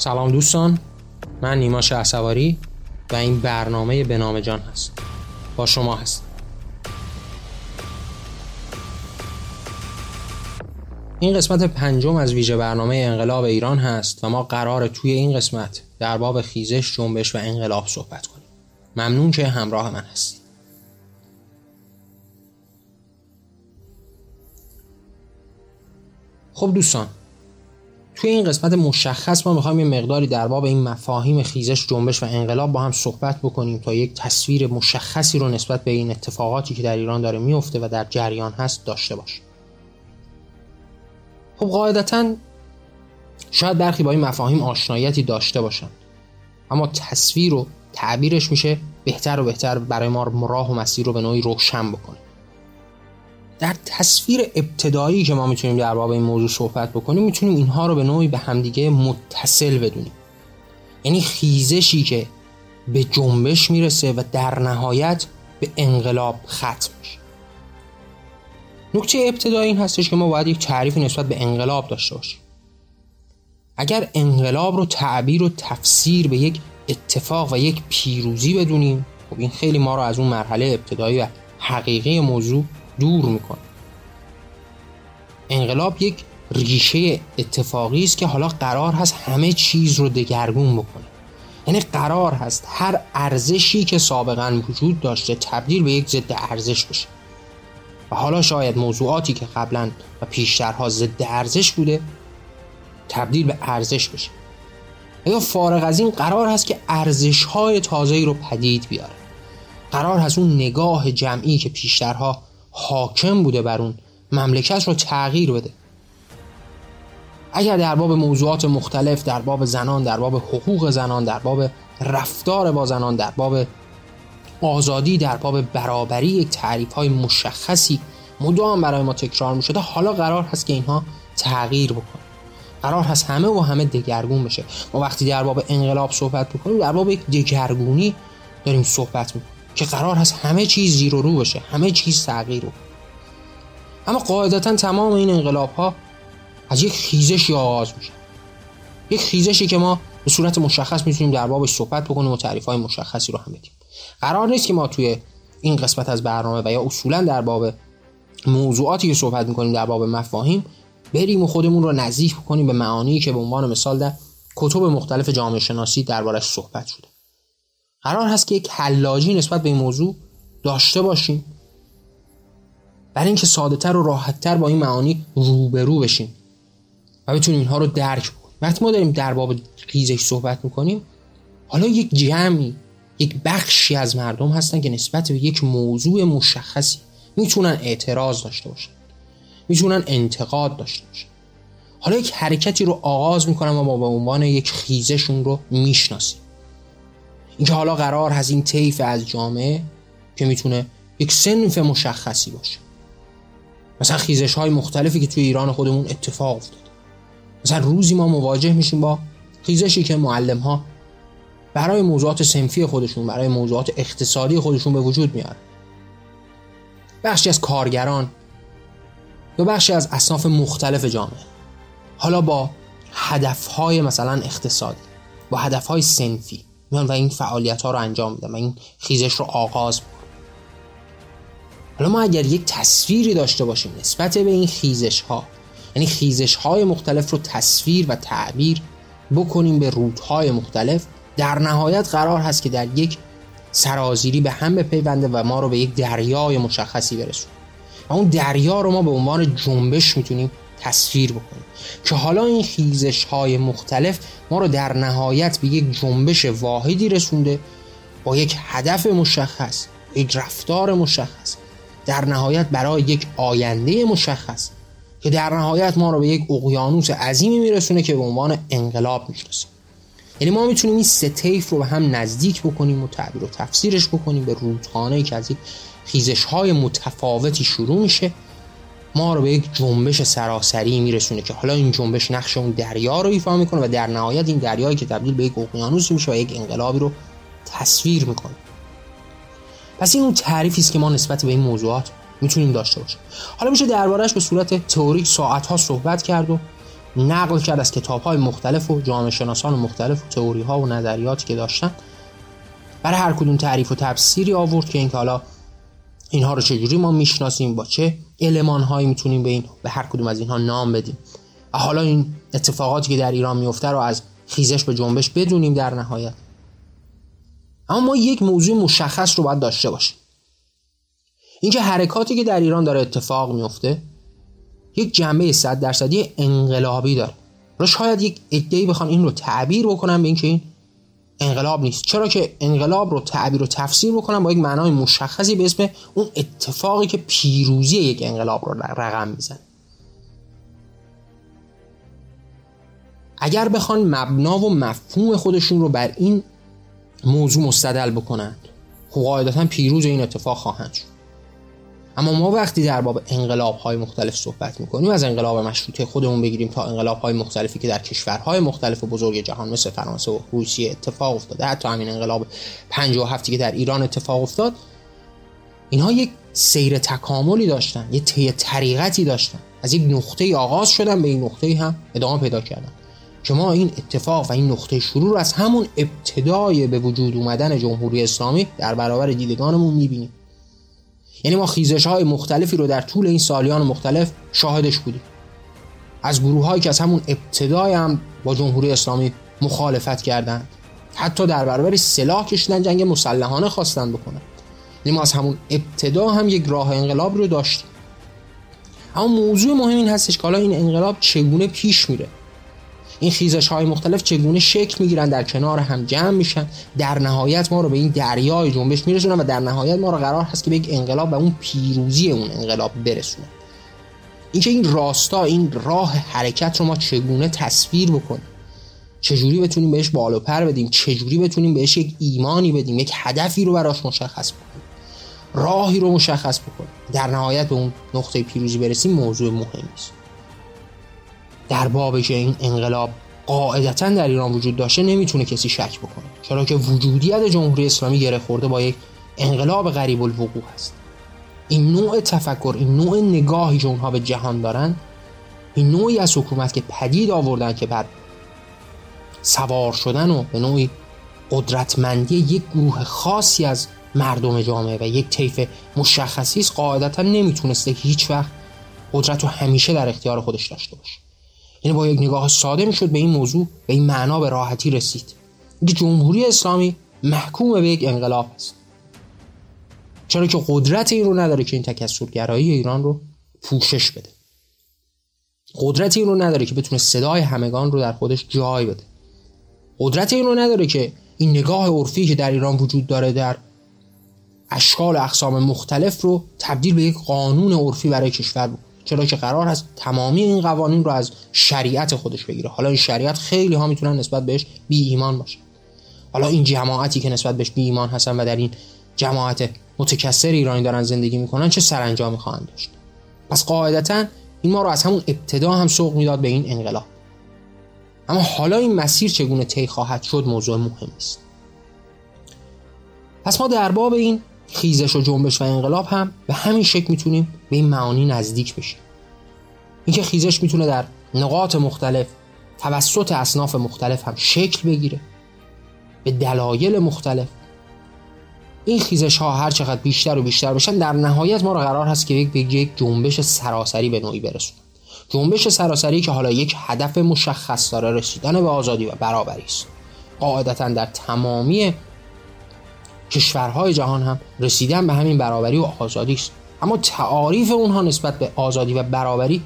سلام دوستان من نیما شهسواری و این برنامه به نام جان هست. با شما هست این قسمت پنجم از ویژه برنامه انقلاب ایران هست و ما قرار توی این قسمت در باب خیزش جنبش و انقلاب صحبت کنیم. ممنون که همراه من هستید. خب دوستان توی این قسمت مشخص ما می‌خوایم یه مقداری در باب این مفاهیم خیزش جنبش و انقلاب با هم صحبت بکنیم تا یک تصویر مشخصی رو نسبت به این اتفاقاتی که در ایران داره میفته و در جریان هست داشته باشیم خب قاعدتا شاید برخی با این مفاهیم آشناییتی داشته باشن اما تصویر و تعبیرش میشه بهتر و بهتر برای ما راه و مسیر رو به نوعی روشن بکنه. در تصویر ابتدایی که ما می‌تونیم در باب این موضوع صحبت بکنیم می‌تونیم اینها رو به نوعی به همدیگه متصل بدونیم. یعنی خیزشی که به جنبش می‌رسه و در نهایت به انقلاب ختم میشه. نکته ابتدایی این هستش که ما باید یک تعریف نسبت به انقلاب داشته باشیم. اگر انقلاب رو تعبیر و تفسیر به یک اتفاق و یک پیروزی بدونیم خب این خیلی ما رو از اون مرحله ابتدایی و حقیقی موضوع دور می‌کنه. انقلاب یک ریشه اتفاقی است که حالا قرار هست همه چیز رو دگرگون بکنه. یعنی قرار هست هر ارزشی که سابقا وجود داشته تبدیل به یک ضد ارزش بشه. و حالا شاید موضوعاتی که قبلا و پیشترها ضد ارزش بوده تبدیل به ارزش بشه. یا فارغ از این قرار هست که ارزش های تازه رو پدید بیاره؟ قرار هست اون نگاه جمعی که پیشترها حاکم بوده بر اون. مملکت رو تغییر بده. اگر در باب موضوعات مختلف در باب زنان در باب حقوق زنان در باب رفتار با زنان در باب آزادی در باب برابری یک تعریف های مشخصی مدام برای ما تکرار می شده حالا قرار هست که اینها تغییر بکنه قرار هست همه و همه دگرگون بشه. ما وقتی در باب انقلاب صحبت بکنیم در باب یک دگرگونی داریم صحبت می‌کنیم. که قرار هست همه چیز زیر و رو بشه همه چیز تغییر بکنه اما قاعدتا تمام این انقلاب ها از یک خیزشی آغاز میشه یک خیزشی که ما به صورت مشخص می‌تونیم در بابش صحبت بکنیم و تعریف های مشخصی رو هم بدیم. قرار نیست که ما توی این قسمت از برنامه و یا اصولا در باب موضوعاتی که صحبت می‌کنیم در باب مفاهیم بریم و خودمون رو نزدیک بکنیم به معانی که به عنوان مثال در کتب مختلف جامعه شناسی دربارش صحبت شده. قرار هست که یک حلاجی نسبت به این موضوع داشته باشیم. برای اینکه سادهتر و راحتتر با این معانی روبرو بشیم و بتونیم اینها رو درک کنیم. وقتی ما داریم در باب خیزش صحبت می‌کنیم حالا یک جمعی یک بخشی از مردم هستن که نسبت به یک موضوع مشخصی می‌تونن اعتراض داشته باشن می‌تونن انتقاد داشته باشن. حالا یک حرکتی رو آغاز می‌کنن و ما به عنوان یک خیزشون رو می‌شناسیم. اینکه حالا قرار هست این طیف از جامعه که می‌تونه یک سنف مشخصی باشه. مثلا خیزش های مختلفی که توی ایران خودمون اتفاق افتاد مثلا روزی ما مواجه میشیم با خیزشی که معلم ها برای موضوعات سنفی خودشون برای موضوعات اقتصادی خودشون به وجود میارن. بخشی از کارگران یا بخشی از اصناف مختلف جامعه. حالا با هدفهای مثلا اقتصادی با هدفهای سنفی. میان و این فعالیت ها رو انجام میدن و این خیزش رو آغاز حالا ما اگر یک تصویری داشته باشیم نسبت به این خیزش ها یعنی خیزش های مختلف رو تصویر و تعبیر بکنیم به رودهای مختلف در نهایت قرار هست که در یک سرازیری به هم بپیونده و ما رو به یک دریای مشخصی برسونه. و اون دریا رو ما به عنوان جنبش می‌تونیم تصویر بکنیم که حالا این خیزش های مختلف ما رو در نهایت به یک جنبش واحدی رسونده با یک هدف مشخص یک رفتار مشخص در نهایت برای یک آینده مشخص که در نهایت ما رو به یک اقیانوس عظیمی میرسونه که به عنوان انقلاب می‌شناسیم یعنی ما می‌تونیم این سه طیف رو به هم نزدیک بکنیم و تعبیر و تفسیرش بکنیم به رودخانه که از یک خیزش های متفاوتی شروع میشه. ما رو به یک جنبش سراسری میرسونه که حالا این جنبش نقش اون دریا رو ایفا می‌کنه و در نهایت این دریایی که تبدیل به یک اقیانوس میشه و یک انقلابی رو تصویر می‌کنه. پس این اون تعریفی است که ما نسبت به این موضوعات می‌تونیم داشته باشیم. حالا میشه دربارهش به صورت تئوریک ساعت ها صحبت کرد و نقل کرد از کتاب های مختلف و جامعه شناسان مختلف و تئوری ها و نظریاتی که داشتن. برای هر کدوم تعریف و تفسیری آورد که اینکه حالا اینها رو چجوری ما می‌شناسیم با چه علمان هایی می‌تونیم به این به هر کدوم از اینها نام بدیم. و حالا این اتفاقاتی که در ایران میفته رو از خیزش به جنبش بدونیم در نهایت. اما ما یک موضوع مشخص رو باید داشته باشیم. اینکه حرکاتی که در ایران داره اتفاق میفته یک جنبه صد درصدی انقلابی داره. را شاید یک ادعی بخوان این رو تعبیر بکنن به اینکه این انقلاب نیست. چرا که انقلاب رو تعبیر و تفسیر بکنن با یک معنای مشخصی به اسم اون اتفاقی که پیروزی یک انقلاب رو رقم میزن اگر بخوان مبنا و مفهوم خودشون رو بر این موضوع مستدل بکنند خب قاعدتا پیروز این اتفاق خواهند شد. اما ما وقتی در باب انقلاب های مختلف صحبت می‌کنیم از انقلاب مشروطه خودمون بگیریم تا انقلاب های مختلفی که در کشورهای مختلف بزرگ جهان مثل فرانسه و روسیه اتفاق افتاده حتی همین انقلاب 57 که در ایران اتفاق افتاد اینها یک سیر تکاملی داشتن یه طی طریقتی داشتن. از یک نقطه آغاز شدن به این نقطه هم ادامه پیدا کردن. که این اتفاق و این نقطه شروع رو از همون ابتدای به وجود اومدن جمهوری اسلامی در برابر دیدگانمون می‌بینیم. یعنی ما خیزش های مختلفی رو در طول این سالیان مختلف شاهدش بودیم. از گروه هایی که از همون ابتدای هم با جمهوری اسلامی مخالفت کردند. حتی در برابر سلاح کشیدن جنگ مسلحانه خواستن بکنن یعنی ما از همون ابتدا هم یک راه انقلاب رو داشتیم. اما موضوع مهم این هستش که حالا این انقلاب چگونه پیش میره؟ این خیزش های مختلف چگونه شکل می‌گیرن در کنار هم جمع میشن. در نهایت ما رو به این دریای جنبش میرسونن و در نهایت ما رو قرار هست که به یک انقلاب و اون پیروزی اون انقلاب برسونن اینکه این راستا این راه حرکت رو ما چگونه تصویر بکنیم؟ چجوری بتونیم بهش بالو پر بدیم؟ چجوری بتونیم بهش یک ایمانی بدیم؟ یک هدفی رو براش مشخص بکنیم؟ راهی رو مشخص بکنیم. در نهایت به اون نقطه پیروزی برسیم موضوع مهمی است در باب که این انقلاب قاعدتا در ایران وجود داشته نمی‌تونه کسی شک بکنه. چرا که وجودیت جمهوری اسلامی گره خورده با یک انقلاب غریب الوقوع هست. این نوع تفکر این نوع نگاهی که اونها به جهان دارن این نوعی از حکومت که پدید آوردن که بعد سوار شدن و به نوعی قدرتمندی یک گروه خاصی از مردم جامعه و یک طیف مشخصی است قاعدتا نمی‌تونسته هیچ وقت قدرت رو همیشه در اختیار خودش داشته باشه. یعنی با یک نگاه ساده می‌شد به این موضوع به این معنا به راحتی رسید. اینکه جمهوری اسلامی محکوم به یک انقلاب است. چرا که قدرت این رو نداره که این تکسرگرایی ایران رو پوشش بده. قدرت این رو نداره که بتونه صدای همگان رو در خودش جای بده. قدرت این رو نداره که این نگاه عرفی که در ایران وجود داره در اشکال اقسام مختلف رو تبدیل به یک قانون عرفی برای کشور بود چرا که قرار هست تمامی این قوانین رو از شریعت خودش بگیره. حالا این شریعت خیلی ها می‌تونن نسبت بهش بی ایمان باشه. حالا این جماعتی که نسبت بهش بی ایمان هستن و در این جماعت متکثر ایرانی دارن زندگی می‌کنن چه سرانجامی خواهند داشت؟ پس قاعدتا این ما رو از همون ابتدا هم سوق می‌داد به این انقلاب. اما حالا این مسیر چگونه طی خواهد شد موضوع مهم است پس ما در باب این خیزش و جنبش و انقلاب هم به همین شکل می‌تونیم به این معانی نزدیک بشیم. اینکه خیزش می‌تونه در نقاط مختلف توسط اصناف مختلف هم شکل بگیره به دلایل مختلف. این خیزش ها هر چقدر بیشتر و بیشتر بشن در نهایت ما رو قرار هست که یک یک جنبش سراسری به نوعی برسونن. جنبش سراسری که حالا یک هدف مشخص داره رسیدن به آزادی و برابری است. قاعدتا در تمامی کشورهای جهان هم رسیدن به همین برابری و آزادی است. اما تعاریف اونها نسبت به آزادی و برابری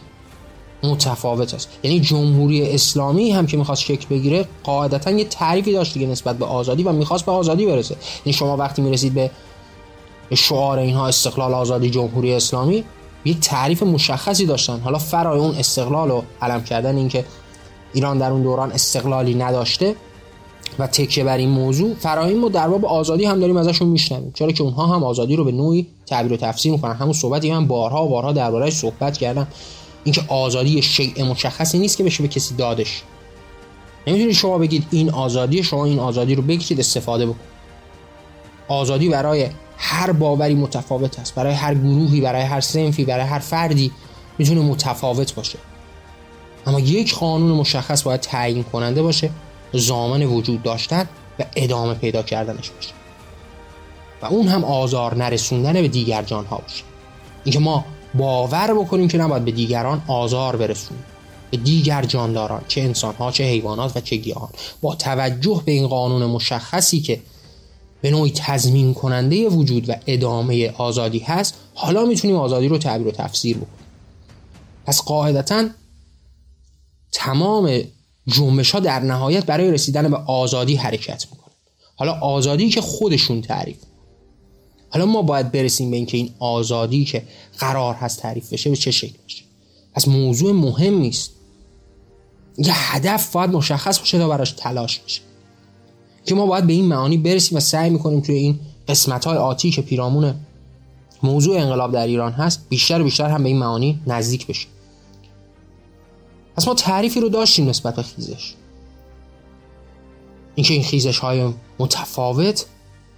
متفاوت است. یعنی جمهوری اسلامی هم که می‌خواست شکل بگیره قاعدتا یه تعریفی داشت که نسبت به آزادی و می‌خواست به آزادی برسه. یعنی شما وقتی می‌رسید به شعار اینها استقلال آزادی جمهوری اسلامی یک تعریف مشخصی داشتن. حالا فرای اون استقلال رو علم کردن اینکه ایران در اون دوران استقلالی نداشته و تکیه بر این موضوع فراهیم ما در باب آزادی هم داریم ازشون میشنویم. چرا که اونها هم آزادی رو به نوعی تعبیر و تفسیر می‌کنن. همون صحبتی من بارها و بارها دربارهش صحبت کردم. اینکه آزادی شیء مشخصی نیست که بشه به کسی دادش. نمی‌تونید شما بگید این آزادی شما این آزادی رو بگیرید استفاده بکن آزادی برای هر باوری متفاوت است. برای هر گروهی برای هر سنفی برای هر فردی می‌تونه متفاوت باشه. اما یک قانون مشخص باید تعیین کننده باشه. زامن وجود داشتن و ادامه پیدا کردنش باشه. و اون هم آزار نرسوندن به دیگر جانها باشه. اینکه ما باور بکنیم که نباید به دیگران آزار برسونیم. به دیگر جانداران چه انسانها چه حیوانات و چه گیاهان. با توجه به این قانون مشخصی که به نوعی تضمین کننده وجود و ادامه آزادی هست حالا می‌تونیم آزادی رو تعبیر و تفسیر بکنیم. پس قاعدتا تمام جنبش ها در نهایت برای رسیدن به آزادی حرکت می‌کنن حالا آزادی که خودشون تعریف حالا ما باید برسیم به اینکه این آزادی که قرار هست تعریف بشه به چه شکل بشه. پس موضوع مهم نیست. یه هدف باید مشخص باشه تا براش تلاش بشه. که ما باید به این معانی برسیم و سعی می‌کنیم توی این قسمت های آتی که پیرامون موضوع انقلاب در ایران هست بیشتر و بیشتر هم به این معانی نزدیک بشیم. پس ما تعریفی رو داشتیم نسبت به خیزش. اینکه این خیزش های متفاوت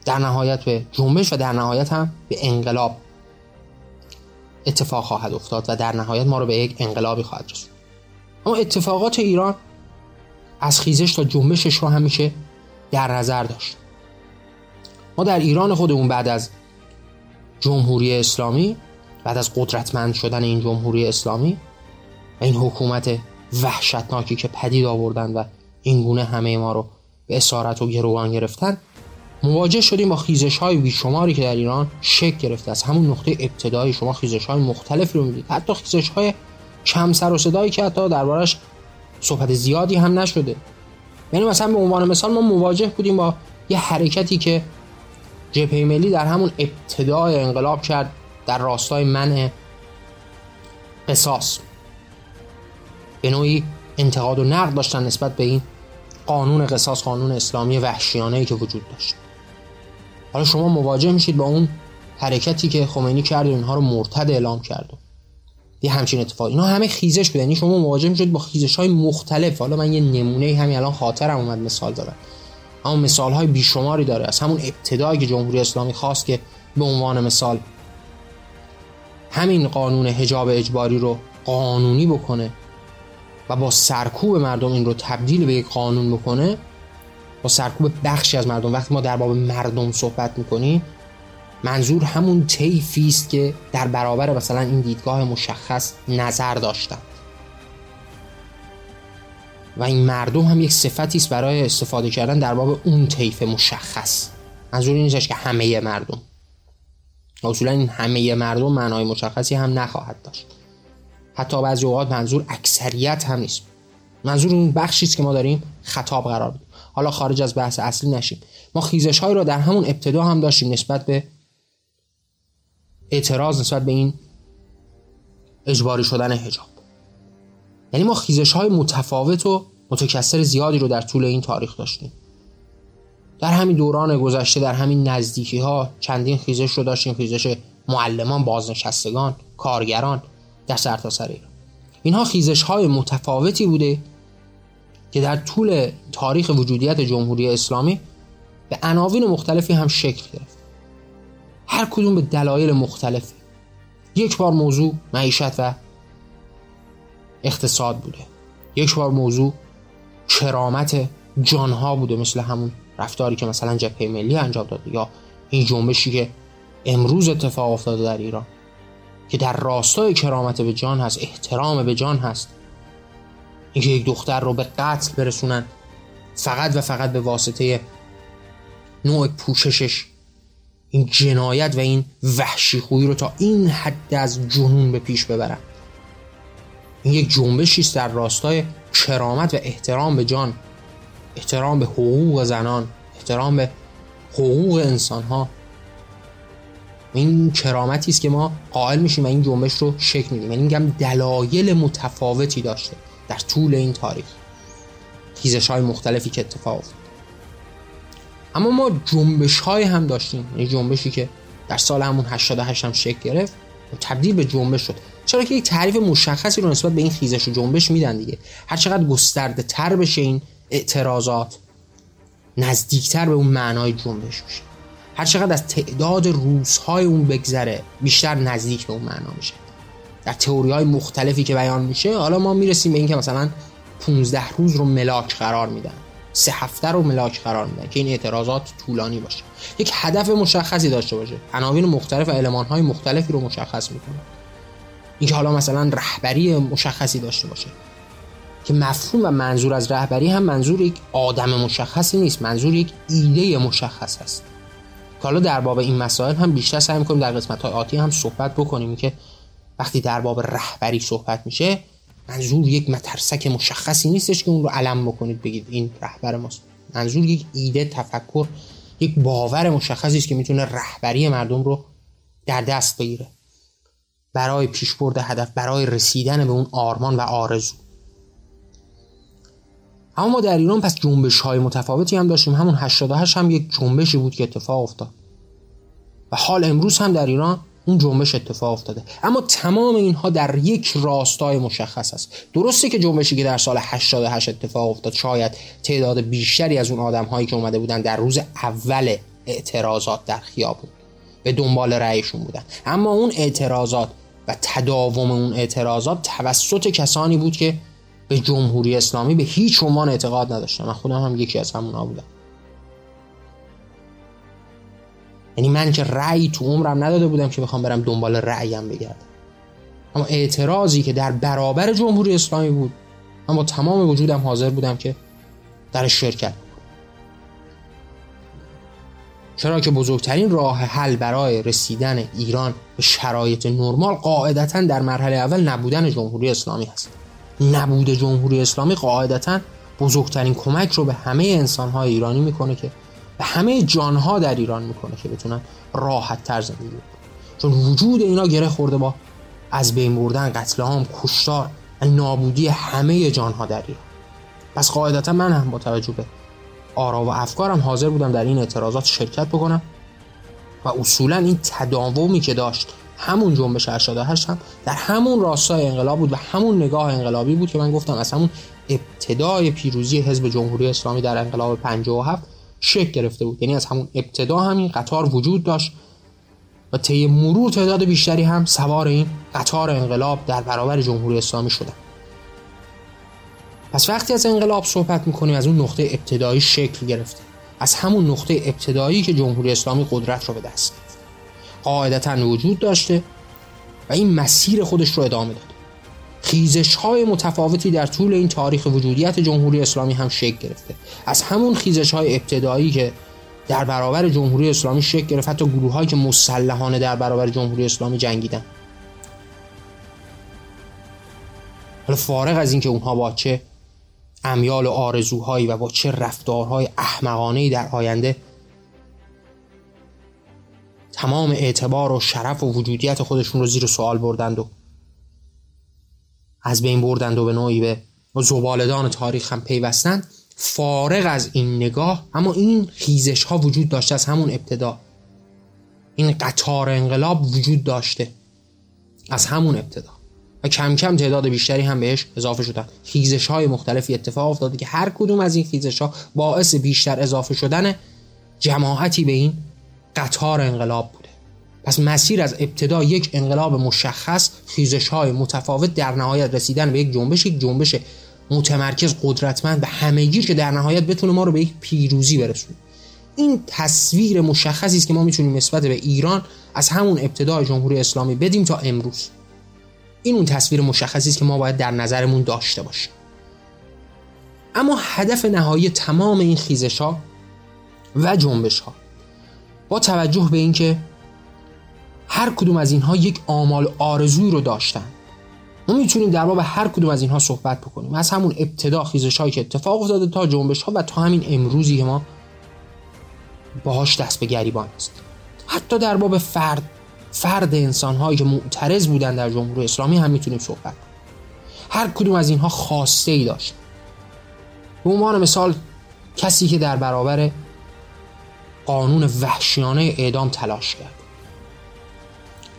در نهایت به جنبش و در نهایت هم به انقلاب اتفاق خواهد افتاد و در نهایت ما رو به یک انقلابی خواهد رسوند. اما اتفاقات ایران از خیزش تا جنبشش رو همیشه در نظر داشت. ما در ایران خودمون بعد از جمهوری اسلامی بعد از قدرتمند شدن این جمهوری اسلامی این حکومت وحشتناکی که پدید آوردن و این گونه همه ما رو به اسارت و گروگان گرفتن مواجه شدیم با خیزش های بیشماری که در ایران شکل گرفته از همون نقطه ابتدایی شما خیزش های مختلفی رو می‌دید حتی خیزش های کم سر و صدایی که حتی دربارش صحبت زیادی هم نشده. یعنی مثلا به عنوان مثال ما مواجه بودیم با یه حرکتی که جبهه ملی در همون ابتدای انقلاب کرد در راستای منع قصاص. به نوعی انتقاد و نقد داشتن نسبت به این قانون قصاص قانون اسلامی وحشیانه ای که وجود داشت. حالا شما مواجه میشید با اون حرکتی که خمینی کرد و اینها رو مرتد اعلام کرد. یه همچین اتفاق اینا همه خیزش بود یعنی شما مواجه میشید با خیزش های مختلف. حالا من یه نمونه همین الان خاطرم اومد مثال دارم. اما مثال های بیشماری داره. از همون ابتدایی که جمهوری اسلامی خواست که به عنوان مثال همین قانون حجاب اجباری رو قانونی بکنه. و با سرکوب مردم این رو تبدیل به یک قانون بکنه با سرکوب بخشی از مردم. وقتی ما در باب مردم صحبت می‌کنیم منظور همون طیفی است که در برابر مثلا این دیدگاه مشخص نظر داشتن. و این مردم هم یک صفتی است برای استفاده کردن در باب اون طیف مشخص. منظور این نیستش که همه مردم. اصولا این همه مردم معنای مشخصی هم نخواهد داشت. حتی بعضی اوقات منظور اکثریت هم نیست. منظور اون بخشی است که ما داریم خطاب قرار بدیم حالا خارج از بحث اصلی نشیم. ما خیزش های رو در همون ابتدا هم داشتیم نسبت به اعتراض نسبت به این اجباری شدن هجاب یعنی ما خیزش های متفاوت و متکثر زیادی رو در طول این تاریخ داشتیم. در همین دوران گذشته در همین نزدیکی ها چندین خیزش رو داشتیم. خیزش معلمان بازنشستگان کارگران. در سرتاسر سر ایران اینها خیزش های متفاوتی بوده که در طول تاریخ وجودیت جمهوری اسلامی به عناوین مختلفی هم شکل گرفت. هر کدوم به دلایل مختلفی. یک بار موضوع معیشت و اقتصاد بوده. یک بار موضوع کرامت جانها بوده مثل همون رفتاری که مثلا جبهه ملی انجام داده یا این جنبشی که امروز اتفاق افتاده در ایران. که در راستای کرامت به جان هست احترام به جان هست. اینکه یک دختر رو به قتل برسونن فقط و فقط به واسطه نوع پوششش این جنایت و این وحشی خویی رو تا این حد از جنون به پیش ببرن. این یک جنبشی است در راستای کرامت و احترام به جان احترام به حقوق زنان احترام به حقوق انسان ها این کرامتی است که ما قائل میشیم و این جنبش رو شکل میدیم. یعنی میگم دلایل متفاوتی داشته در طول این تاریخ. خیزش های مختلفی که اتفاق افتاد. اما ما جنبش های هم داشتیم. یعنی جنبشی که در سال همون 88 هم شکل گرفت و تبدیل به جنبش شد. چرا که یک تعریف مشخصی رو نسبت به این خیزش و جنبش میدن دیگه. هر چقدر گسترده تر بشه این اعتراضات نزدیکتر به اون معنای جنبش میشه. هر چقدر از تعداد روزهای اون بگذره بیشتر نزدیک به اون معنا میشه. در تئوری های مختلفی که بیان میشه حالا ما می‌رسیم به اینکه مثلا 15 روز رو ملاک قرار میدن. سه هفته رو ملاک قرار میدن که این اعتراضات طولانی باشه. یک هدف مشخصی داشته باشه. عناوین مختلف و المان های مختلفی رو مشخص می‌کنه. اینکه حالا مثلا رهبری مشخصی داشته باشه. که مفهوم و منظور از رهبری هم منظور یک آدم مشخصی نیست. منظور یک ایده مشخص است حالا در باب این مسائل هم بیشتر سعی می‌کنیم در قسمت های آتی هم صحبت بکنیم که وقتی در باب رهبری صحبت میشه منظور یک مترسک مشخصی نیستش که اون رو علم بکنید بگید این رهبر ماست. منظور یک ایده تفکر یک باور مشخصی است که می‌تونه رهبری مردم رو در دست بگیره. برای پیشبرد هدف برای رسیدن به اون آرمان و آرزو. اما ما در ایران پس جنبش های متفاوتی هم داشتیم. همون 88 هم یک جنبشی بود که اتفاق افتاد. و حال امروز هم در ایران اون جنبش اتفاق افتاده. اما تمام اینها در یک راستای مشخص است. درسته که جنبشی که در سال 88 اتفاق افتاد شاید تعداد بیشتری از اون آدم هایی که اومده بودن در روز اول اعتراضات در خیابون به دنبال رأیشون بودن. اما اون اعتراضات و تداوم اون اعتراضات توسط کسانی بود که به جمهوری اسلامی به هیچ عنوان اعتقاد نداشتم. من خودم هم یکی از همونا بودم. یعنی من که رأی تو عمرم نداده بودم که بخوام برم دنبال رأیم بگردم. اما اعتراضی که در برابر جمهوری اسلامی بود من با تمام وجودم حاضر بودم که در شرکت چرا که بزرگترین راه حل برای رسیدن ایران به شرایط نرمال قاعدتا در مرحله اول نبودن جمهوری اسلامی هست. نبود جمهوری اسلامی قاعدتا بزرگترین کمک رو به همه انسانهای ایرانی می‌کنه که به همه جانها در ایران می‌کنه که بتونن راحت تر زندگی کنن. چون وجود اینا گره خورده با از بین بردن قتل عام کشتار و نابودی همه جانها در ایران. پس قاعدتا من هم با توجه به آرا و افکارم حاضر بودم در این اعتراضات شرکت بکنم و اصولا این تداومی که داشت همون جنبش 88 هم در همون راستای انقلاب بود و همون نگاه انقلابی بود که من گفتم از همون ابتدای پیروزی حزب جمهوری اسلامی در انقلاب 57 شکل گرفته بود. یعنی از همون ابتدا همین قطار وجود داشت و طی مرور تعداد بیشتری هم سوار این قطار انقلاب در برابر جمهوری اسلامی شدن. پس وقتی از انقلاب صحبت می‌کنیم از اون نقطه ابتدایی شکل گرفته از همون نقطه ابتدایی که جمهوری اسلامی قدرت رو به دست قاعدتا وجود داشته و این مسیر خودش رو ادامه داد خیزش های متفاوتی در طول این تاریخ وجودیت جمهوری اسلامی هم شکل گرفته. از همون خیزش های ابتدایی که در برابر جمهوری اسلامی شکل گرفت حتی گروه هایی که مسلحانه در برابر جمهوری اسلامی جنگیدن. حالا فارغ از اینکه اونها با چه امیال و آرزوهایی و با چه رفتارهای احمقانه در آینده تمام اعتبار و شرف و وجودیت خودشون رو زیر سوال بردند و از بین بردند و به نوعی به زبالدان تاریخ هم پیوستند. فارغ از این نگاه اما این خیزش ها وجود داشته از همون ابتدا. این قطار انقلاب وجود داشته از همون ابتدا. و کم کم تعداد بیشتری هم بهش اضافه شدن. خیزش های مختلفی اتفاق افتاده که هر کدوم از این خیزش ها باعث بیشتر اضافه شدن جماعتی به این قطار انقلاب بوده. پس مسیر از ابتدا یک انقلاب مشخص خیزش های متفاوت در نهایت رسیدن به یک جنبش یک جنبش متمرکز قدرتمند به همهگیر که در نهایت بتونه ما رو به یک پیروزی برسونه. این تصویر مشخصی است که ما می‌تونیم نسبت به ایران از همون ابتدای جمهوری اسلامی بدیم تا امروز. این اون تصویر مشخصی است که ما باید در نظرمون داشته باشیم. اما هدف نهایی تمام این خیزش ها و جنبش ها با توجه به اینکه هر کدوم از اینها یک آمال آرزوی رو داشتن. ما می‌تونیم در باب هر کدوم از اینها صحبت بکنیم. از همون ابتدا خیزش هایی که اتفاق افتاده تا جنبش ها و تا همین امروزی که ما باهاش دست به گریبان است حتی در باب فرد فرد انسان هایی که معترض بودن در جمهوری اسلامی هم می‌تونیم صحبت کنیم. هر کدوم از اینها خواسته ای داشت. به عنوان مثال کسی که در برابر قانون وحشیانه اعدام تلاش کرد.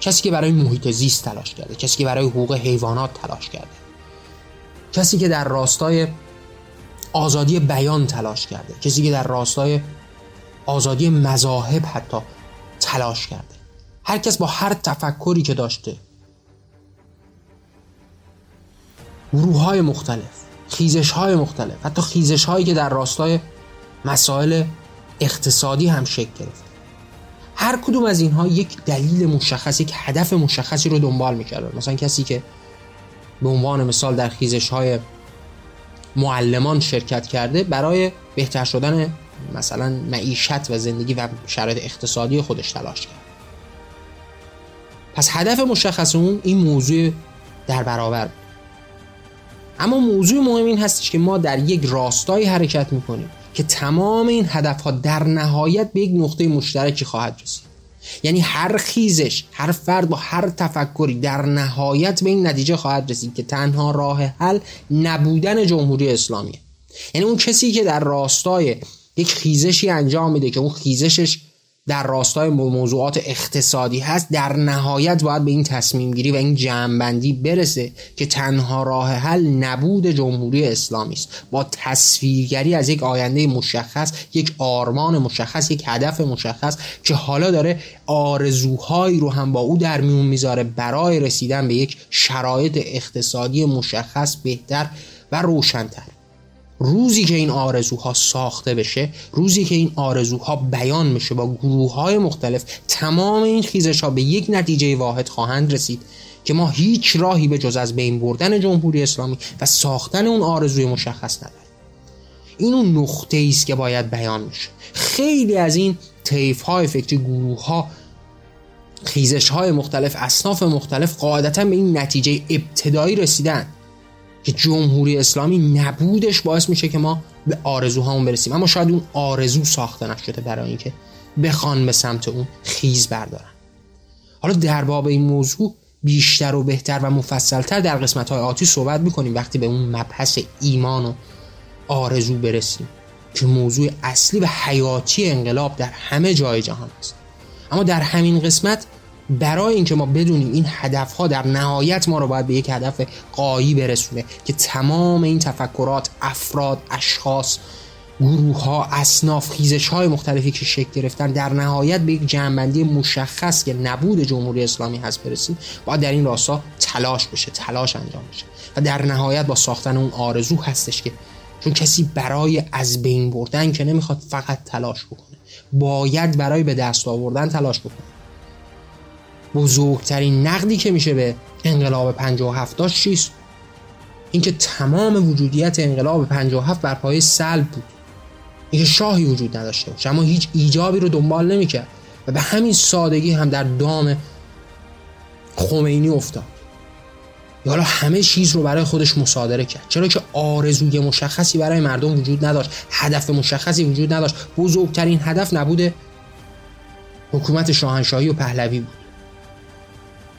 کسی که برای محیط زیست تلاش کرده کسی که برای حقوق حیوانات تلاش کرده کسی که در راستای آزادی بیان تلاش کرده کسی که در راستای آزادی مذاهب حتی تلاش کرده. هر کس با هر تفکری که داشته گروه های مختلف خیزش های مختلف حتی خیزش هایی که در راستای مسائل اقتصادی هم شکل گرفت. هر کدوم از اینها یک دلیل مشخص یک هدف مشخصی رو دنبال می‌کرد مثلا کسی که به عنوان مثال در خیزش های معلمان شرکت کرده برای بهتر شدن مثلا معیشت و زندگی و شرایط اقتصادی خودش تلاش کرد. پس هدف مشخص اون این موضوع در برابر. اما موضوع مهم این هستش که ما در یک راستایی حرکت می‌کنیم. که تمام این هدف ها در نهایت به یک نقطه مشترکی خواهد رسید. یعنی هر خیزش هر فرد با هر تفکری در نهایت به این نتیجه خواهد رسید که تنها راه حل نبودن جمهوری اسلامی یعنی اون کسی که در راستای یک خیزشی انجام میده که اون خیزشش در راستای موضوعات اقتصادی هست در نهایت باید به این تصمیم گیری و این جمعبندی برسه که تنها راه حل نبود جمهوری اسلامی است. با تصویرگری از یک آینده مشخص یک آرمان مشخص یک هدف مشخص که حالا داره آرزوهایی رو هم با او در میون می‌ذاره برای رسیدن به یک شرایط اقتصادی مشخص بهتر و روشنتر. روزی که این آرزوها ساخته بشه روزی که این آرزوها بیان میشه با گروه های مختلف تمام این خیزش ها به یک نتیجه واحد خواهند رسید که ما هیچ راهی به جز از بین بردن جمهوری اسلامی و ساختن اون آرزوی مشخص نداریم. این اون نقطه است که باید بیان میشه خیلی از این طیف های فکری گروه ها خیزش های مختلف اصناف مختلف قاعدتا به این نتیجه ابتدایی رسیدن. که جمهوری اسلامی نبودش باعث میشه که ما به آرزوهامون برسیم. اما شاید اون آرزو ساخته نشده برای اینکه بخوان به سمت اون خیز بردارن. حالا در باب این موضوع بیشتر و بهتر و مفصلتر در قسمت های آتی صحبت می‌کنیم وقتی به اون مبحث ایمان و آرزو برسیم که موضوع اصلی و حیاتی انقلاب در همه جای جهان است. اما در همین قسمت برای اینکه ما بدونیم این هدف ها در نهایت ما رو باید به یک هدف قایی برسونه که تمام این تفکرات افراد اشخاص گروه ها اصناف خیزش های مختلفی که شکل گرفتن در نهایت به یک جنبندی مشخص که نبود جمهوری اسلامی هست برسیم باید در این راستا تلاش بشه تلاش انجام بشه و در نهایت با ساختن اون آرزو هستش که چون کسی برای از بین بردن که نمی‌خواد فقط تلاش بکنه باید برای به دست آوردن تلاش بکنه. بزرگترین نقدی که میشه به انقلاب 57 داشت چیست؟ اینکه تمام وجودیت انقلاب 57 بر پایه سلب بود. اینکه شاهی وجود نداشته باشه. اما هیچ ایجابی رو دنبال نمی‌کرد و به همین سادگی هم در دام خمینی افتاد. یا حالا همه چیز رو برای خودش مصادره کرد. چرا که آرزوی مشخصی برای مردم وجود نداشت. هدف مشخصی وجود نداشت. بزرگترین هدف نبوده. حکومت شاهنشاهی و پهلوی بود.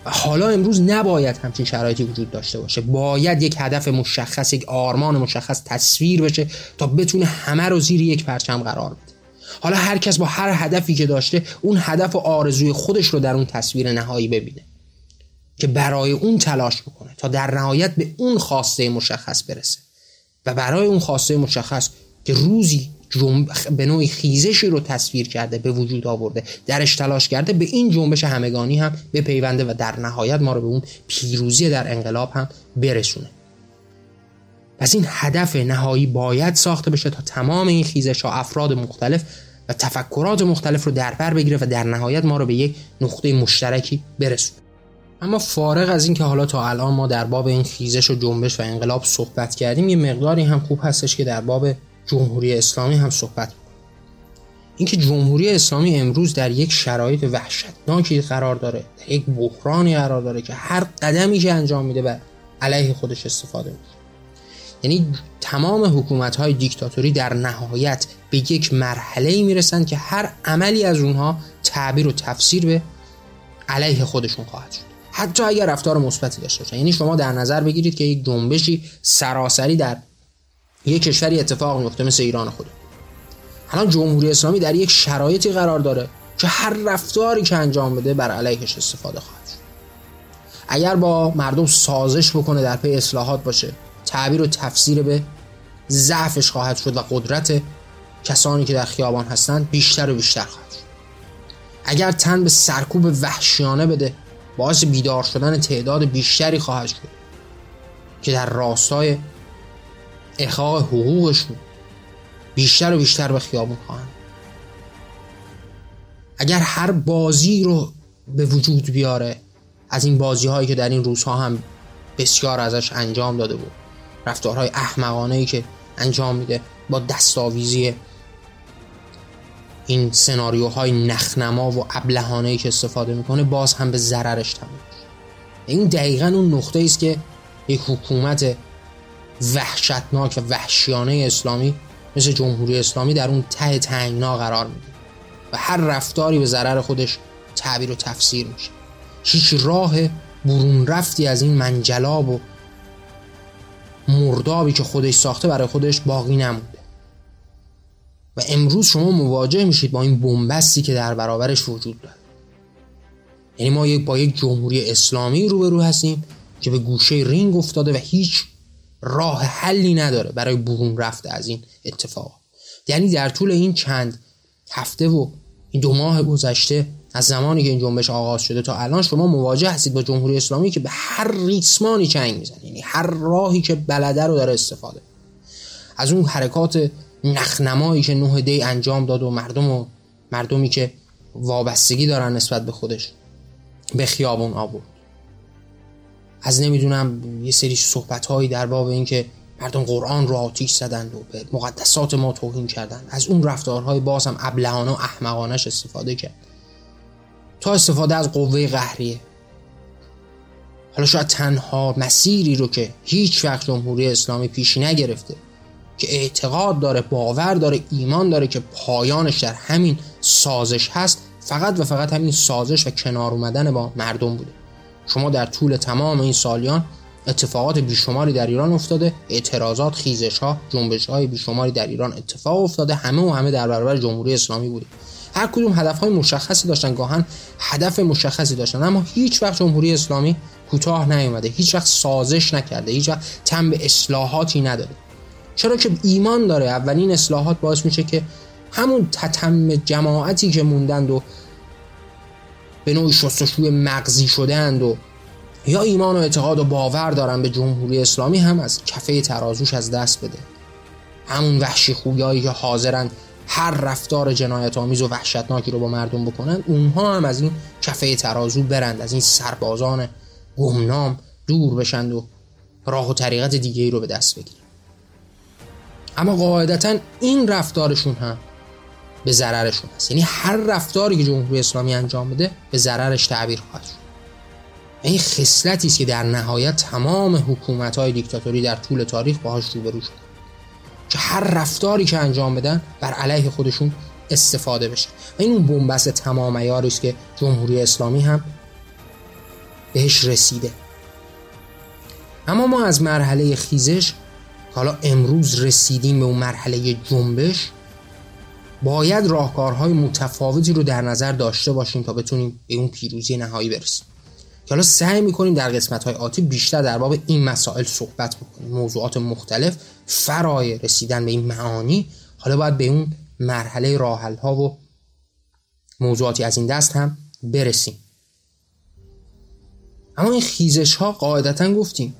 حالا امروز نباید همچین شرایطی وجود داشته باشه. باید یک هدف مشخص یک آرمان مشخص تصویر بشه تا بتونه همه رو زیر یک پرچم قرار بده. حالا هر کس با هر هدفی که داشته اون هدف و آرزوی خودش رو در اون تصویر نهایی ببینه که برای اون تلاش بکنه تا در نهایت به اون خواسته مشخص برسه. و برای اون خواسته مشخص که روزی جنب... به نوعی خیزشی رو تصویر کرده به وجود آورده درش تلاش کرده به این جنبش همگانی هم به پیونده و در نهایت ما رو به اون پیروزی در انقلاب هم برسونه. پس این هدف نهایی باید ساخته بشه تا تمام این خیزش ها افراد مختلف و تفکرات مختلف رو در بر بگیره و در نهایت ما رو به یک نقطه مشترکی برسونه. اما فارغ از اینکه حالا تا الان ما در باب این خیزش و جنبش و انقلاب صحبت کردیم یه مقداری هم خوب هستش که در باب جمهوری اسلامی هم صحبت کنیم اینکه جمهوری اسلامی امروز در یک شرایط وحشتناکی قرار داره در یک بحرانی قرار داره که هر قدمی که انجام میده و علیه خودش استفاده میشه یعنی تمام حکومت های دیکتاتوری در نهایت به یک مرحله می‌رسند که هر عملی از اونها تعبیر و تفسیر به علیه خودشون خواهد شد. حتی اگر رفتار مثبتی داشته باشن. یعنی شما در نظر بگیرید که یک جنبشی سراسری در یک کشوری اتفاق میفته مثل ایران خود الان جمهوری اسلامی در یک شرایطی قرار داره که هر رفتاری که انجام بده بر علیهش استفاده خواهد شد. اگر با مردم سازش بکنه در پی اصلاحات باشه تعبیر و تفسیر به ضعفش خواهد شد و قدرت کسانی که در خیابان هستند بیشتر و بیشتر خواهد شد. اگر تن به سرکوب وحشیانه بده باعث بیدار شدن تعداد بیشتری خواهد شد که در راستای اخاق حقوقشون بیشتر و بیشتر به خیابون خواهند. اگر هر بازی رو به وجود بیاره از این بازی هایی که در این روزها هم بسیار ازش انجام داده بود رفتارهای احمقانه ای که انجام میده با دستاویزی این سناریوهای نخنما و ابلهانه ای که استفاده می‌کنه باز هم به ضررش تموم این دقیقا اون نقطه است که یک حکومت وحشتناک و وحشیانه اسلامی مثل جمهوری اسلامی در اون ته تنگنا قرار میده و هر رفتاری به ضرر خودش تعبیر و تفسیر میشه. هیچ راه برون رفتی از این منجلاب و مردابی که خودش ساخته برای خودش باقی نمونده. و امروز شما مواجه میشید با این بنبستی که در برابرش وجود داره. یعنی ما با یک جمهوری اسلامی روبرو هستیم که به گوشه رینگ افتاده و هیچ راه حلی نداره برای برون رفته از این اتفاق. یعنی در طول این چند هفته و این دو ماه گذشته از زمانی که این جنبش آغاز شده تا الان شما مواجه هستید با جمهوری اسلامی که به هر ریسمانی چنگ می‌زنه. یعنی هر راهی که بلده رو داره استفاده. از اون حرکات نخنمایی که نه دی انجام داد و مردم و مردمی که وابستگی دارن نسبت به خودش به خیابون آورد. از نمی‌دونم یه سری صحبت هایی در باب اینکه مردم قرآن رو آتیش زدند و به مقدسات ما توهین کردند. از اون رفتارهای باز هم ابلهانه و احمقانش استفاده کرد. تا استفاده از قوه قهریه. حالا شاید تنها مسیری رو که هیچ وقت جمهوری اسلامی پیشی نگرفته که اعتقاد داره باور داره ایمان داره که پایانش در همین سازش هست فقط و فقط همین سازش و کنار اومدن با مردم بوده. شما در طول تمام این سالیان اتفاقات بیشماری در ایران افتاده اعتراضات خیزش ها جنبش های بیشماری در ایران اتفاق افتاده همه و همه در برابر جمهوری اسلامی بوده هر کدوم هدف های مشخصی داشتن گاهن هدف مشخصی داشتن اما هیچ وقت جمهوری اسلامی کوتاه نیومده هیچ وقت سازش نکرده هیچ وقت تم به اصلاحاتی نداره. چرا که ایمان داره اولین اصلاحات باعث میشه که همون تتم جماعتی که موندند و به نوعی شستشوی مغزی شدهاند و یا ایمان و اعتقاد و باور دارن به جمهوری اسلامی هم از کفه ترازوش از دست بده. همون وحشی خویایی که حاضرن هر رفتار جنایت آمیز و وحشتناکی رو با مردم بکنن اونها هم از این کفه ترازو برند از این سربازان گمنام دور بشند و راه و طریقت دیگه ای رو به دست بگیرن. اما قاعدتا این رفتارشون هم به ضررشون هست. یعنی هر رفتاری که جمهوری اسلامی انجام بده به ضررش تعبیر خواهد شد. این خصلتی است که در نهایت تمام حکومت های دیکتاتوری در طول تاریخ باهاش روبرو شد. که هر رفتاری که انجام بدن بر علیه خودشون استفاده بشه. و این اون بنبست تمام است که جمهوری اسلامی هم بهش رسیده. اما ما از مرحله خیزش حالا امروز رسیدیم به اون مرحله جنبش. باید راهکارهای متفاوتی رو در نظر داشته باشیم تا بتونیم به اون پیروزی نهایی برسیم. که حالا سعی می‌کنیم در قسمت های آتی بیشتر در باب این مسائل صحبت بکنیم. موضوعات مختلف فرای رسیدن به این معانی حالا باید به اون مرحله راحل ها و موضوعاتی از این دست هم برسیم. اما این خیزش ها قاعدتا گفتیم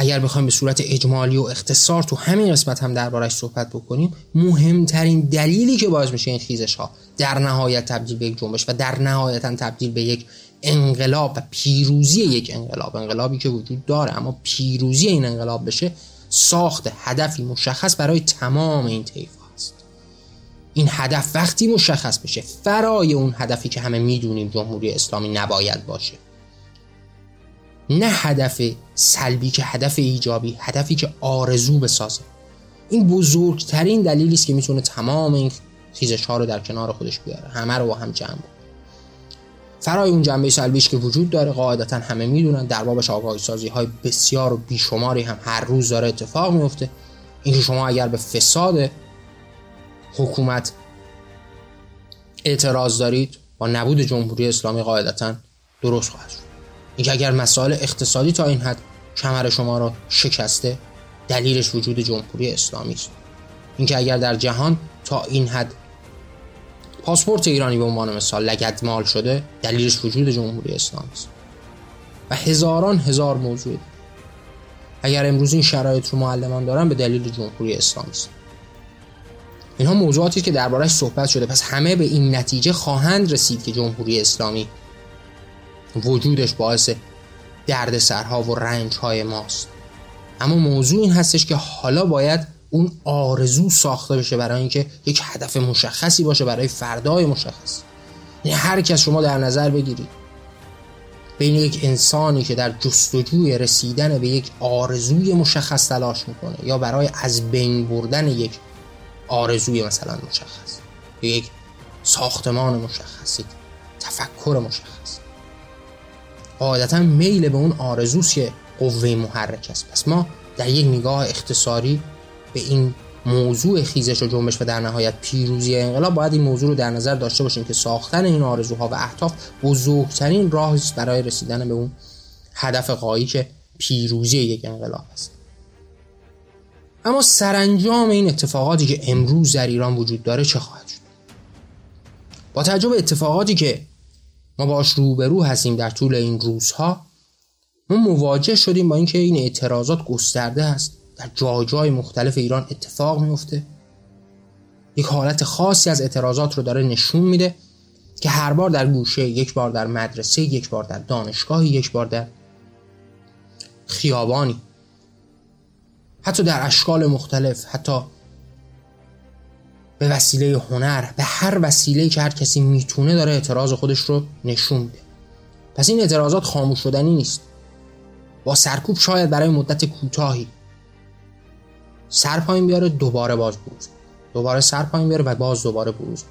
اگر بخوایم به صورت اجمالی و اختصار تو همین قسمت هم دربارش صحبت بکنیم مهمترین دلیلی که باعث میشه این خیزش ها در نهایت تبدیل به یک جنبش و در نهایتا تبدیل به یک انقلاب و پیروزی یک انقلاب انقلابی که وجود داره اما پیروزی این انقلاب بشه ساخت هدفی مشخص برای تمام این طیف هست این هدف وقتی مشخص بشه فرای اون هدفی که همه می‌دونیم جمهوری اسلامی نباید باشه. نه هدف سلبی که هدف ایجابی هدفی که آرزو بسازه. این بزرگترین دلیلی است که می‌تونه تمام این خیزش ها رو در کنار خودش بیاره همه رو با هم جمع فرای اون جنبه سلبیش که وجود داره قاعدتا همه می‌دونن در بابش آگاهی سازی های بسیار و بیشماری هم هر روز داره اتفاق میفته اینکه شما اگر به فساد حکومت اعتراض دارید با نبود جمهوری اسلامی قاعدتا درست خواهد شد. اینکه اگر مسائل اقتصادی تا این حد کمر شما را شکسته دلیلش وجود جمهوری اسلامی است. اینکه اگر در جهان تا این حد پاسپورت ایرانی به عنوان مثال لگدمال شده دلیلش وجود جمهوری اسلامی است. و هزاران هزار موضوع اگر امروز این شرایط رو معلمان دارن به دلیل جمهوری اسلامی است. اینها موضوعاتی که دربارش صحبت شده. پس همه به این نتیجه خواهند رسید که جمهوری اسلامی وجودش باعث درد سرها و رنج های ماست. اما موضوع این هستش که حالا باید اون آرزو ساخته بشه برای اینکه یک هدف مشخصی باشه برای فردای مشخص. یعنی هر کس شما در نظر بگیرید بین یک انسانی که در جستجوی رسیدن به یک آرزوی مشخص تلاش می‌کنه یا برای از بین بردن یک آرزوی مثلا مشخص یک ساختمان مشخصی تفکر مشخص. قاعدتا میل به اون آرزوست که قوه محرک است. پس ما در یک نگاه اختصاری به این موضوع خیزش و جنبش و در نهایت پیروزی انقلاب باید این موضوع رو در نظر داشته باشیم که ساختن این آرزوها و اهداف بزرگترین راه است برای رسیدن به اون هدف قایی که پیروزی یک انقلاب است. اما سرانجام این اتفاقاتی که امروز در ایران وجود داره چه خواهد شد؟ با توجه به اتفاقاتی که ما باش روبرو هستیم در طول این روزها. ما مواجه شدیم با اینکه این اعتراضات گسترده است. در جای جای مختلف ایران اتفاق میفته یک حالت خاصی از اعتراضات رو داره نشون میده که هر بار در گوشه یک بار در مدرسه یک بار در دانشگاه یک بار در خیابانی. حتی در اشکال مختلف حتی به وسیله هنر به هر وسیله که هر کسی می‌تونه داره اعتراض خودش رو نشون میده. پس این اعتراضات خاموش شدنی نیست. با سرکوب شاید برای مدت کوتاهی. سر پایین بیاره دوباره باز بروز. دوباره سر پایین بیاره و باز دوباره بروز.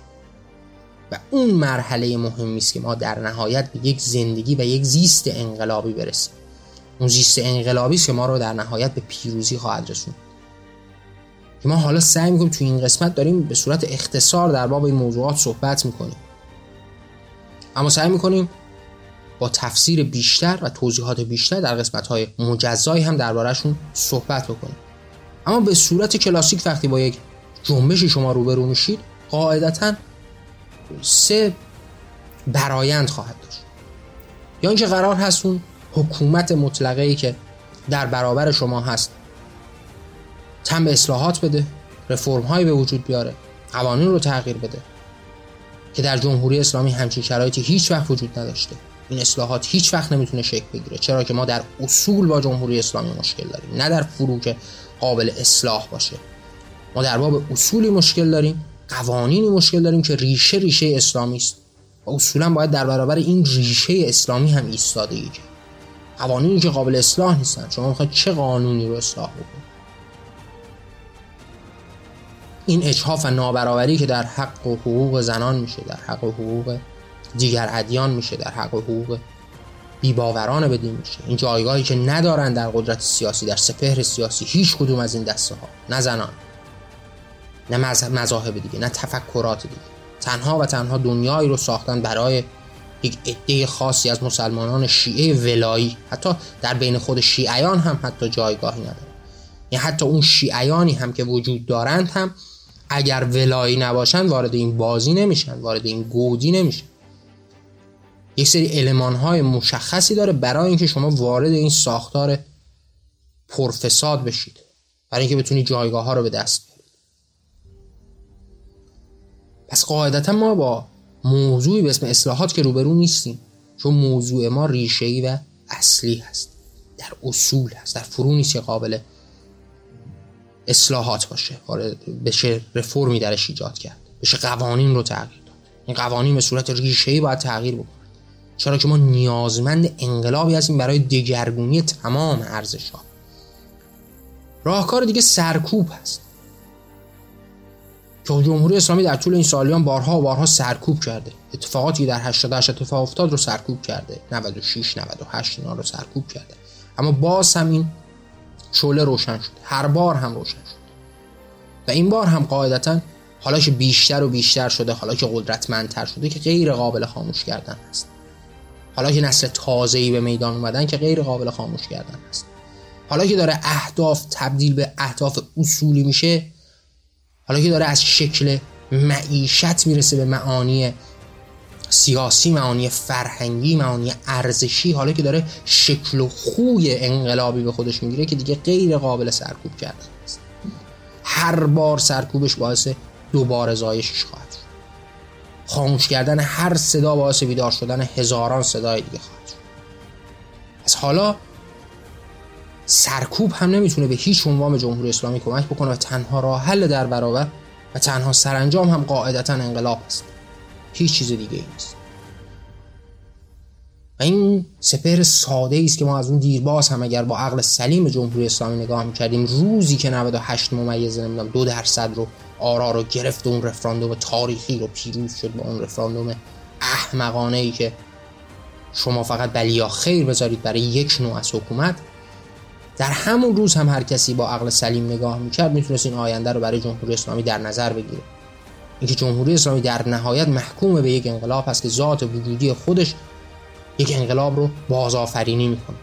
و اون مرحله مهمی است که ما در نهایت به یک زندگی و یک زیست انقلابی برسیم. اون زیست انقلابی است که ما رو در نهایت به پیروزی خواهد رسوند. که ما حالا سعی می‌کنیم تو این قسمت داریم به صورت اختصار در باب این موضوعات صحبت می‌کنیم. اما سعی می‌کنیم با تفسیر بیشتر و توضیحات بیشتر در قسمت های مجزایی هم دربارهشون صحبت بکنیم. اما به صورت کلاسیک وقتی با یک جنبشی شما روبرو میشید قاعدتا سه برایند خواهد داشت. یا اینکه قرار هست اون حکومت مطلقه ای که در برابر شما هست تم به اصلاحات بده رفرم هایی به وجود بیاره قوانین رو تغییر بده. که در جمهوری اسلامی همچین شرایطی هیچ وقت وجود نداشته. این اصلاحات هیچ وقت نمی‌تونه شکل بگیره چرا که ما در اصول با جمهوری اسلامی مشکل داریم نه در فروک قابل اصلاح باشه. ما در باب اصولی مشکل داریم قوانینی مشکل داریم که ریشه ریشه اسلامی است. و اصولا باید در برابر این ریشه اسلامی هم ایستادگی کرد قوانینی که قابل اصلاح نیستن. شما می‌خواید چه قانونی رو اصلاح بکنید؟ این اجحاف و نابرابری که در حق و حقوق زنان میشه در حق و حقوق دیگر ادیان میشه در حق و حقوق بیباوران بدین میشه. این جایگاهی که ندارن در قدرت سیاسی در سپهر سیاسی هیچ کدوم از این دسته ها نه زنان نه مذاهب دیگه نه تفکرات دیگه. تنها و تنها دنیایی رو ساختن برای یک عده خاصی از مسلمانان شیعه ولایی. حتی در بین خود شیعیان هم حتی جایگاهی نداره یعنی حتی اون شیعیانی هم که وجود دارند هم اگر ولایی نباشن وارد این بازی نمیشن وارد این گودی نمیشن. یک سری علمان های مشخصی داره برای اینکه شما وارد این ساختار پرفساد بشید. برای اینکه بتونی جایگاه ها رو به دست بیارید پس قاعدتا ما با موضوعی به اسم اصلاحات که روبرو نیستیم. چون موضوع ما ریشه‌ای و اصلی هست. در اصول هست. در فرو نیست که قابل اصلاحات باشه. بشه رفرمی درش ایجاد کرد. بشه قوانین رو تغییر داد. این قوانین به صورت ریشه‌ای باید تغییر بکنه. چرا که ما نیازمند انقلابی هستیم برای دگرگونی تمام ارزش ها راهکار دیگه سرکوب هست. که جمهوری اسلامی در طول این سالیان بارها و بارها سرکوب کرده. اتفاقاتی در 88 اتفاق افتاد رو سرکوب کرده. 96 98 اینا رو سرکوب کرده. اما باز هم این شعله روشن شد. هر بار هم روشن شد. و این بار هم قاعدتا حالا که بیشتر و بیشتر شده حالا که قدرتمندتر شده که غیر قابل خاموش کردن هست حالا که نسل تازه‌ای به میدان اومدن که غیر قابل خاموش کردن هست حالا که داره اهداف تبدیل به اهداف اصولی میشه حالا که داره از شکل معیشت می‌رسه به معانی سیاسی معانی فرهنگی معانی ارزشی حالا که داره شکل و خوی انقلابی به خودش می‌گیره که دیگه غیر قابل سرکوب کردن است هر بار سرکوبش باعث دوباره زایشش خواهد شد. خاموش کردن هر صدا باعث بیدار شدن هزاران صدای دیگه خواهد شد. از حالا سرکوب هم نمی‌تونه به هیچ عنوان جمهوری اسلامی کمک بکنه و تنها راه حل در برابر و تنها سرانجام هم قاعدتا انقلاب است هیچ چیز دیگه نیست. و این سپر ساده است که ما از اون دیرباز هم اگر با عقل سلیم جمهوری اسلامی نگاه می‌کردیم روزی که 98 ممیز نمی‌دونم دو درصد رو آرا رو گرفت اون رفراندوم تاریخی رو پیروز شد با اون رفراندوم احمقانه ای که شما فقط بلیا خیر بذارید برای یک نوع از حکومت در همون روز هم هر کسی با عقل سلیم نگاه می‌کرد می‌تونست این آینده رو برای جمهوری اسلامی در نظر بگیره. اینکه جمهوری اسلامی در نهایت محکوم به یک انقلاب هست که ذات وجودی خودش یک انقلاب رو بازآفرینی می‌کنه.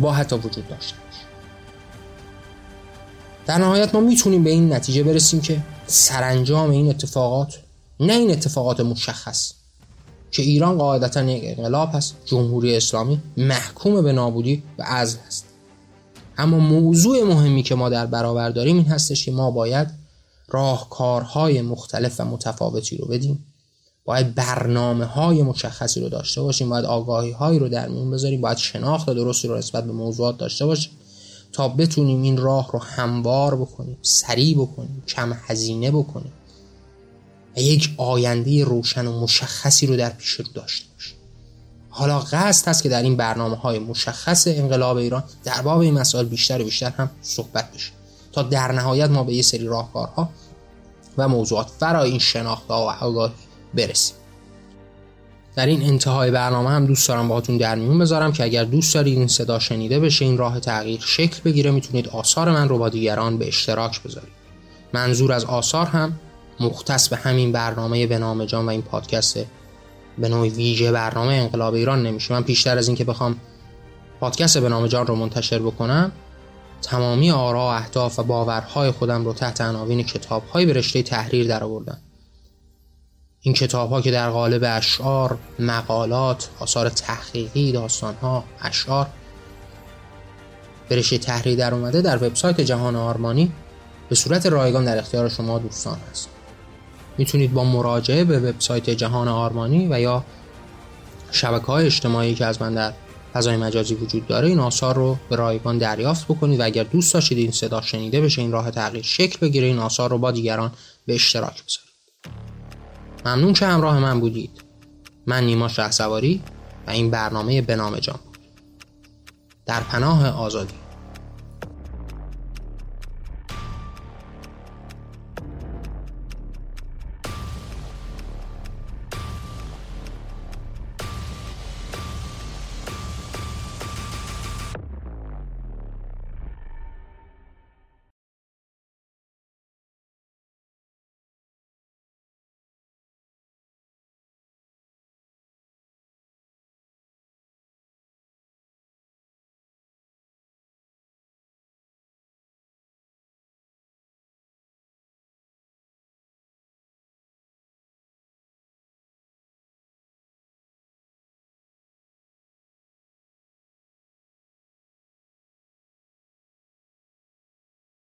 با حتی وجود داشتنش. در نهایت ما می‌تونیم به این نتیجه برسیم که سرانجام این اتفاقات نه این اتفاقات مشخص که ایران قاعدتا یک انقلاب هست جمهوری اسلامی محکوم به نابودی و عزل هست اما موضوع مهمی که ما در برابر داریم این هستش که ما باید راهکارهای مختلف و متفاوتی رو بدیم. باید برنامه های مشخصی رو داشته باشیم باید آگاهی هایی رو در میون بذاریم باید شناخت درستی رو نسبت به موضوعات داشته باشیم تا بتونیم این راه رو هموار بکنیم سریع بکنیم کم هزینه بکنیم و یک آینده روشن و مشخصی رو در پیش رو داشته باشیم. حالا قصد هست که در این برنامه های مشخص انقلاب ایران در باب این مسائل بیشتر و بیشتر هم صحبت بشه. تا در نهایت ما به یه سری راهکارها و موضوعات فرای این شناخت و آگاهی برسیم. در این انتهای برنامه هم دوست دارم باهاتون در میون بذارم که اگر دوست دارید این صدا شنیده بشه این راه تغییر شکل بگیره می‌تونید آثار من رو با دیگران به اشتراک بذارید. منظور از آثار هم مختص به همین برنامه به نام جان و این پادکست به نوعی ویژه برنامه انقلاب ایران نمیشه. من پیشتر از اینکه بخوام پادکست به نام جان رو منتشر بکنم تمامی آرا اهداف و باورهای خودم رو تحت عناوین کتابهایی به رشته تحریر درآوردم این کتاب ها که در قالب اشعار، مقالات، آثار تحقیقی، داستان ها، اشعار به رشته تحریر در اومده در وبسایت جهان آرمانی به صورت رایگان در اختیار شما دوستان هست. می‌تونید با مراجعه به وبسایت جهان آرمانی و یا شبکه های اجتماعی که از من در فضای مجازی وجود داره این آثار رو به رایگان دریافت بکنید و اگر دوست داشتید این صدا شنیده بشه این راه تغییر شکل بگیره این آثار رو با دیگران به اشتراک بذارید. ممنون که همراه من بودید. من نیما شهسواری و این برنامه به نام جان بود. در پناه آزادی.